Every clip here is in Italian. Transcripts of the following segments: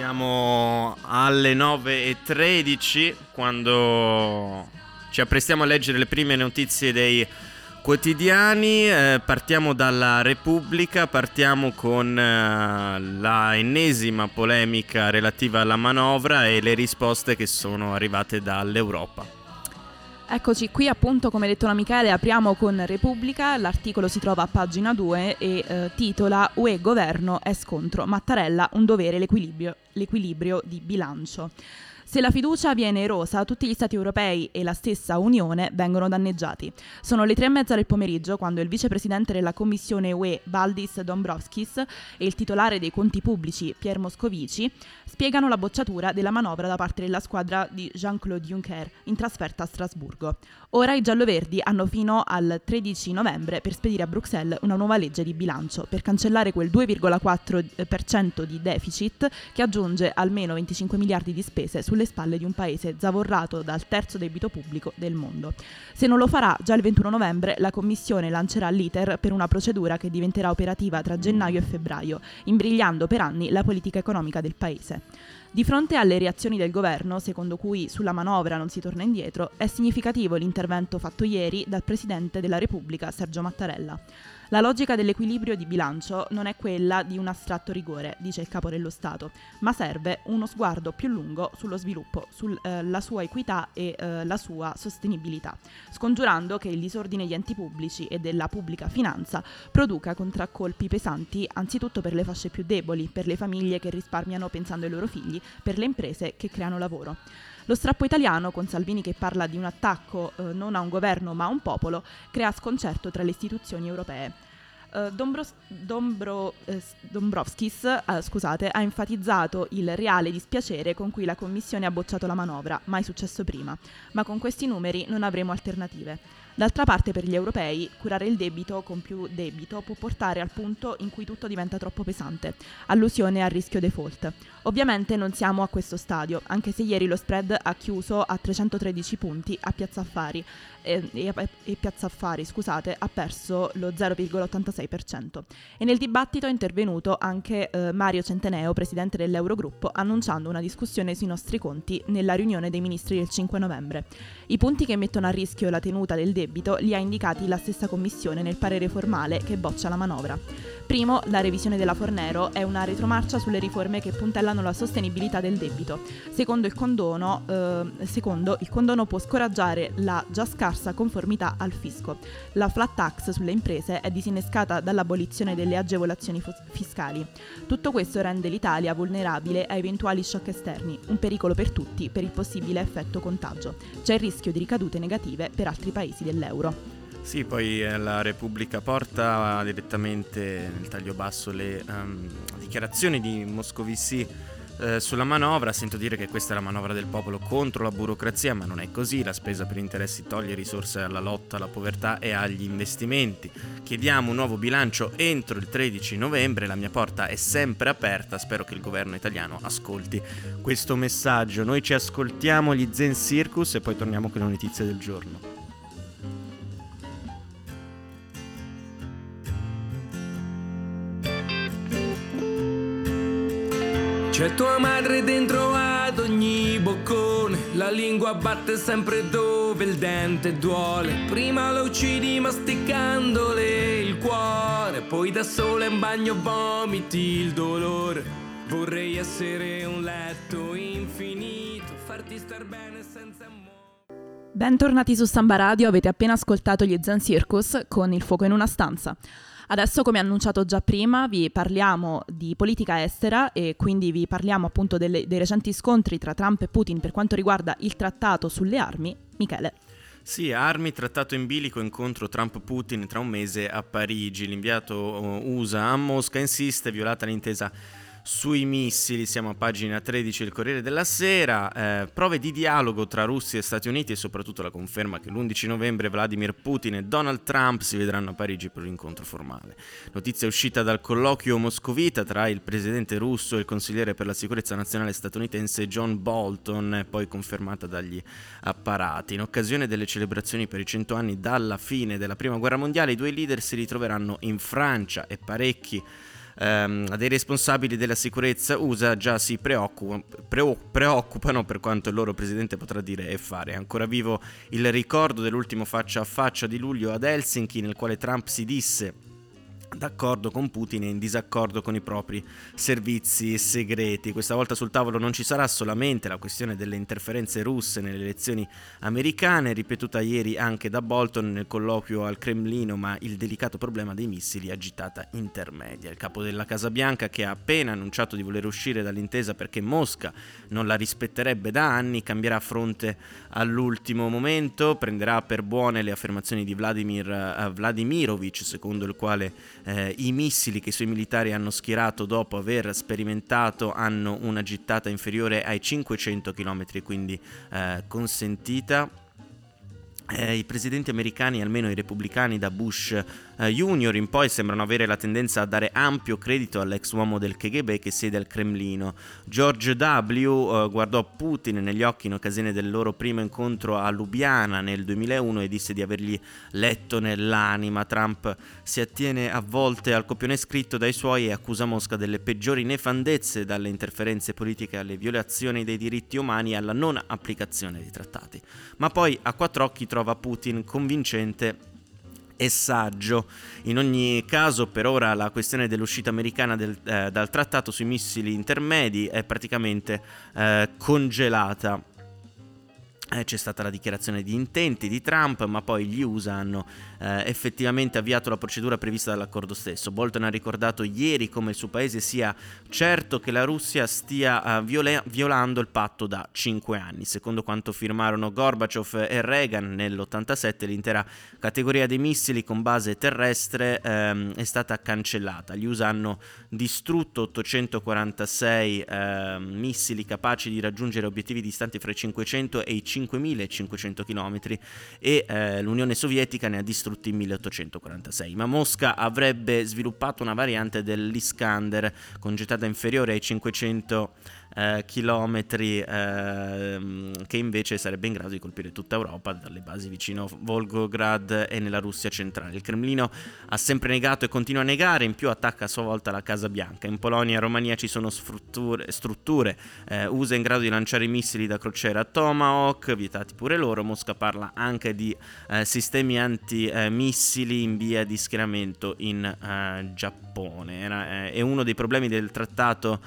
Siamo alle 9.13 quando ci apprestiamo a leggere le prime notizie dei quotidiani. Eh, partiamo dalla Repubblica, partiamo con eh, la ennesima polemica relativa alla manovra e le risposte che sono arrivate dall'Europa. Eccoci qui appunto come detto da Michele apriamo con Repubblica, l'articolo si trova a pagina 2 e eh, titola UE Governo è scontro, Mattarella un dovere l'equilibrio, l'equilibrio di bilancio. Se la fiducia viene erosa, tutti gli Stati europei e la stessa Unione vengono danneggiati. Sono le tre e mezza del pomeriggio quando il vicepresidente della Commissione UE, Valdis Dombrovskis, e il titolare dei conti pubblici, Pier Moscovici, spiegano la bocciatura della manovra da parte della squadra di Jean-Claude Juncker in trasferta a Strasburgo. Ora i gialloverdi hanno fino al 13 novembre per spedire a Bruxelles una nuova legge di bilancio per cancellare quel 2,4% di deficit che aggiunge almeno 25 miliardi di spese sulle spalle di un paese zavorrato dal terzo debito pubblico del mondo. Se non lo farà, già il 21 novembre la Commissione lancerà l'iter per una procedura che diventerà operativa tra gennaio e febbraio, imbrigliando per anni la politica economica del paese. Di fronte alle reazioni del governo, secondo cui sulla manovra non si torna indietro, è significativo l'intervento fatto ieri dal Presidente della Repubblica Sergio Mattarella. La logica dell'equilibrio di bilancio non è quella di un astratto rigore, dice il capo dello Stato, ma serve uno sguardo più lungo sullo sviluppo, sulla eh, sua equità e eh, la sua sostenibilità, scongiurando che il disordine degli enti pubblici e della pubblica finanza produca contraccolpi pesanti anzitutto per le fasce più deboli, per le famiglie che risparmiano pensando ai loro figli, per le imprese che creano lavoro. Lo strappo italiano, con Salvini che parla di un attacco eh, non a un governo ma a un popolo, crea sconcerto tra le istituzioni europee. Uh, Dombros- Dombro- eh, Dombrovskis uh, scusate, ha enfatizzato il reale dispiacere con cui la Commissione ha bocciato la manovra, mai successo prima, ma con questi numeri non avremo alternative. D'altra parte per gli europei curare il debito con più debito può portare al punto in cui tutto diventa troppo pesante, allusione al rischio default. Ovviamente non siamo a questo stadio, anche se ieri lo spread ha chiuso a 313 punti a Piazza Affari e, e, e Piazza Affari scusate, ha perso lo 0,86%. E nel dibattito è intervenuto anche eh, Mario Centeneo, presidente dell'Eurogruppo, annunciando una discussione sui nostri conti nella riunione dei ministri del 5 novembre. I punti che mettono a rischio la tenuta del debito li ha indicati la stessa Commissione nel parere formale che boccia la manovra. Primo, la revisione della Fornero è una retromarcia sulle riforme che puntellano la sostenibilità del debito. Secondo il condono, eh, secondo, il condono può scoraggiare la già scarsa conformità al fisco. La flat tax sulle imprese è disinnescata dall'abolizione delle agevolazioni fiscali. Tutto questo rende l'Italia vulnerabile a eventuali shock esterni, un pericolo per tutti per il possibile effetto contagio. C'è il rischio di ricadute negative per altri paesi dell'euro. Sì, poi eh, la Repubblica porta direttamente nel taglio basso le um, dichiarazioni di Moscovici eh, sulla manovra. Sento dire che questa è la manovra del popolo contro la burocrazia, ma non è così. La spesa per interessi toglie risorse alla lotta alla povertà e agli investimenti. Chiediamo un nuovo bilancio entro il 13 novembre. La mia porta è sempre aperta. Spero che il governo italiano ascolti questo messaggio. Noi ci ascoltiamo gli Zen Circus e poi torniamo con le notizie del giorno. C'è tua madre dentro ad ogni boccone, la lingua batte sempre dove il dente duole. Prima lo uccidi masticandole il cuore, poi da sola in bagno vomiti il dolore. Vorrei essere un letto infinito, farti star bene senza amore. Bentornati su Samba Radio, avete appena ascoltato gli Zen Circus con Il fuoco in una stanza. Adesso, come annunciato già prima, vi parliamo di politica estera e quindi vi parliamo appunto delle, dei recenti scontri tra Trump e Putin per quanto riguarda il trattato sulle armi. Michele. Sì, armi, trattato in bilico, incontro Trump-Putin tra un mese a Parigi. L'inviato USA a Mosca insiste, violata l'intesa sui missili, siamo a pagina 13 del Corriere della Sera, eh, prove di dialogo tra Russia e Stati Uniti e soprattutto la conferma che l'11 novembre Vladimir Putin e Donald Trump si vedranno a Parigi per un incontro formale. Notizia uscita dal colloquio moscovita tra il presidente russo e il consigliere per la sicurezza nazionale statunitense John Bolton, poi confermata dagli apparati. In occasione delle celebrazioni per i 100 anni dalla fine della Prima Guerra Mondiale, i due leader si ritroveranno in Francia e parecchi ehm, dei responsabili della sicurezza USA già si preoccupano, preoccupano per quanto il loro presidente potrà dire e fare. È ancora vivo il ricordo dell'ultimo faccia a faccia di luglio ad Helsinki nel quale Trump si disse d'accordo con Putin e in disaccordo con i propri servizi segreti. Questa volta sul tavolo non ci sarà solamente la questione delle interferenze russe nelle elezioni americane, ripetuta ieri anche da Bolton nel colloquio al Cremlino, ma il delicato problema dei missili agitata intermedia. Il capo della Casa Bianca, che ha appena annunciato di voler uscire dall'intesa perché Mosca non la rispetterebbe da anni, cambierà fronte all'ultimo momento, prenderà per buone le affermazioni di Vladimir uh, Vladimirovich, secondo il quale eh, i missili che i suoi militari hanno schierato dopo aver sperimentato hanno una gittata inferiore ai 500 km, quindi eh, consentita. Eh, I presidenti americani, almeno i repubblicani da Bush eh, Junior in poi sembrano avere la tendenza a dare ampio credito all'ex uomo del KGB che siede al Cremlino. George W. Eh, guardò Putin negli occhi in occasione del loro primo incontro a Lubiana nel 2001 e disse di avergli letto nell'anima. Trump si attiene a volte al copione scritto dai suoi e accusa Mosca delle peggiori nefandezze, dalle interferenze politiche alle violazioni dei diritti umani alla non applicazione dei trattati. Ma poi a quattro occhi trova Putin convincente e saggio. In ogni caso, per ora, la questione dell'uscita americana del, eh, dal trattato sui missili intermedi è praticamente eh, congelata. Eh, c'è stata la dichiarazione di intenti di Trump, ma poi gli USA hanno eh, effettivamente avviato la procedura prevista dall'accordo stesso. Bolton ha ricordato ieri come il suo paese sia certo che la Russia stia uh, viola- violando il patto da 5 anni. Secondo quanto firmarono Gorbaciov e Reagan nell'87, l'intera categoria dei missili con base terrestre ehm, è stata cancellata. Gli USA hanno distrutto 846 eh, missili capaci di raggiungere obiettivi distanti fra i 500 e i 500 5.500 km e eh, l'Unione Sovietica ne ha distrutti 1.846, ma Mosca avrebbe sviluppato una variante dell'Iskander con gettata inferiore ai 500 eh, chilometri eh, che invece sarebbe in grado di colpire tutta Europa dalle basi vicino Volgograd e nella Russia centrale. Il Cremlino ha sempre negato e continua a negare, in più attacca a sua volta la Casa Bianca. In Polonia e Romania ci sono strutture eh, USA in grado di lanciare missili da crociera Tomahawk, vietati pure loro. Mosca parla anche di eh, sistemi antimissili in via di schieramento in eh, Giappone. Era, è uno dei problemi del trattato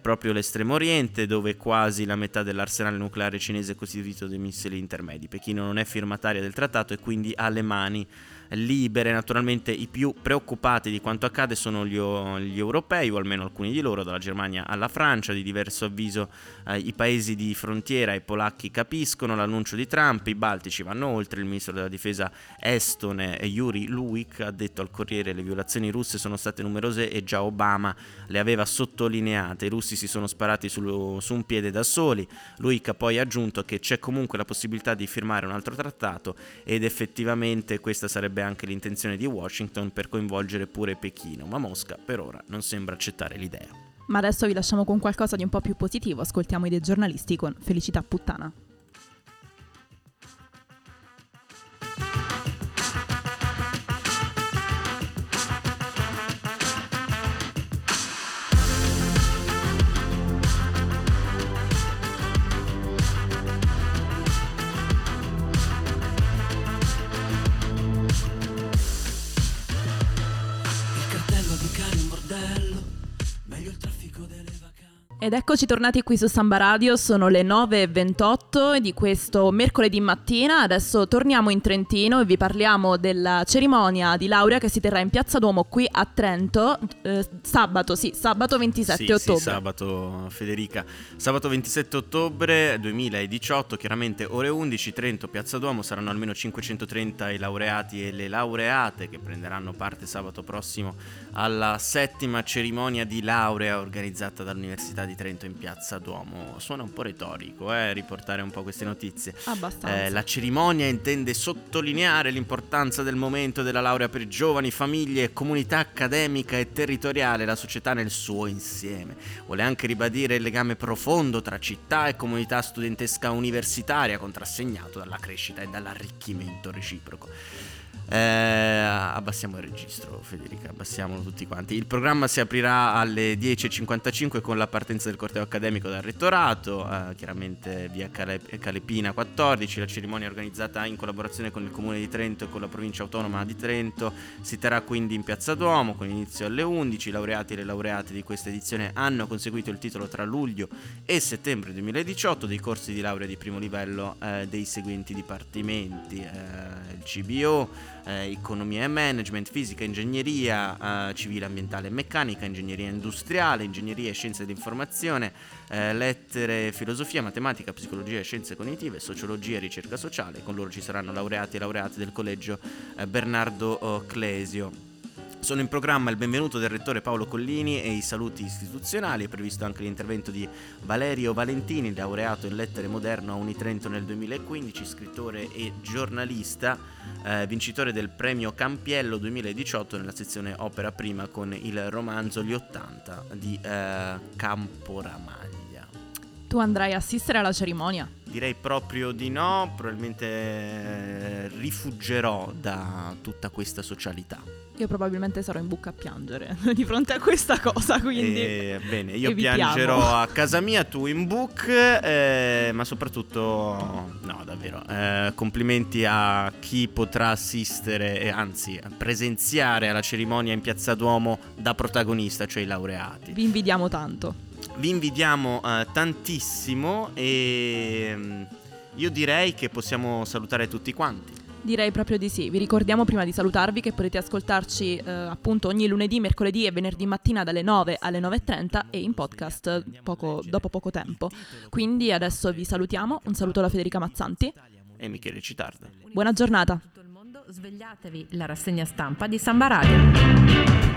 proprio l'estremo Oriente, dove quasi la metà dell'arsenale nucleare cinese è costituito dai missili intermedi. Pechino non è firmataria del trattato e quindi ha le mani libere. Naturalmente i più preoccupati di quanto accade sono gli, gli europei, o almeno alcuni di loro, dalla Germania alla Francia. Di diverso avviso eh, i paesi di frontiera, i polacchi capiscono l'annuncio di Trump, i baltici vanno oltre. Il ministro della difesa estone Yuri Luik ha detto al Corriere le violazioni russe sono state numerose e già Obama le aveva sottolineate. I russi si sono sparati su, su un piede da soli. Luik ha poi aggiunto che c'è comunque la possibilità di firmare un altro trattato ed effettivamente questa sarebbe anche l'intenzione di Washington per coinvolgere pure Pechino, ma Mosca per ora non sembra accettare l'idea. Ma adesso vi lasciamo con qualcosa di un po' più positivo, ascoltiamo i dei giornalisti con Felicità Puttana. Medio el tráfico Ed eccoci tornati qui su Samba Radio, sono le 9.28 di questo mercoledì mattina, adesso torniamo in Trentino e vi parliamo della cerimonia di laurea che si terrà in Piazza Duomo qui a Trento eh, sabato, sì, sabato 27 sì, ottobre. Sì, sabato Federica, sabato 27 ottobre 2018, chiaramente ore 11, Trento, Piazza Duomo, saranno almeno 530 i laureati e le laureate che prenderanno parte sabato prossimo alla settima cerimonia di laurea organizzata dall'Università di di Trento in piazza Duomo. Suona un po' retorico, eh, riportare un po' queste notizie. Abbastanza. Eh, la cerimonia intende sottolineare l'importanza del momento della laurea per giovani, famiglie, comunità accademica e territoriale, la società nel suo insieme. Vuole anche ribadire il legame profondo tra città e comunità studentesca universitaria, contrassegnato dalla crescita e dall'arricchimento reciproco. Eh, abbassiamo il registro, Federica, abbassiamolo tutti quanti. Il programma si aprirà alle 10.55 con la partenza del corteo accademico dal rettorato, eh, chiaramente via Calep- Calepina 14. La cerimonia organizzata in collaborazione con il Comune di Trento e con la provincia autonoma di Trento si terrà quindi in Piazza Duomo con inizio alle 11. I laureati e le laureate di questa edizione hanno conseguito il titolo tra luglio e settembre 2018 dei corsi di laurea di primo livello eh, dei seguenti dipartimenti: eh, il CBO eh, economia e management, fisica, ingegneria eh, civile, ambientale e meccanica, ingegneria industriale, ingegneria e scienze dell'informazione, eh, lettere, filosofia, matematica, psicologia e scienze cognitive, sociologia e ricerca sociale. Con loro ci saranno laureati e laureate del collegio eh, Bernardo Clesio. Sono in programma il benvenuto del rettore Paolo Collini e i saluti istituzionali. È previsto anche l'intervento di Valerio Valentini, laureato in lettere moderno a Unitrento nel 2015, scrittore e giornalista, eh, vincitore del premio Campiello 2018 nella sezione Opera Prima con il romanzo Gli 80 di eh, Camporamaglia. Tu andrai a assistere alla cerimonia? Direi proprio di no, probabilmente eh, rifuggerò da tutta questa socialità. Io probabilmente sarò in buca a piangere di fronte a questa cosa, quindi... Eh, bene, io evitiamo. piangerò a casa mia, tu in book, eh, ma soprattutto... No, davvero. Eh, complimenti a chi potrà assistere, anzi, presenziare alla cerimonia in Piazza Duomo da protagonista, cioè i laureati. Vi invidiamo tanto. Vi invidiamo eh, tantissimo e mm, io direi che possiamo salutare tutti quanti. Direi proprio di sì. Vi ricordiamo prima di salutarvi che potete ascoltarci eh, appunto ogni lunedì, mercoledì e venerdì mattina dalle 9 alle 9.30 e in podcast poco, dopo poco tempo. Quindi adesso vi salutiamo. Un saluto da Federica Mazzanti e Michele Citarda. Buona giornata. Svegliatevi la rassegna stampa di Samba Radio.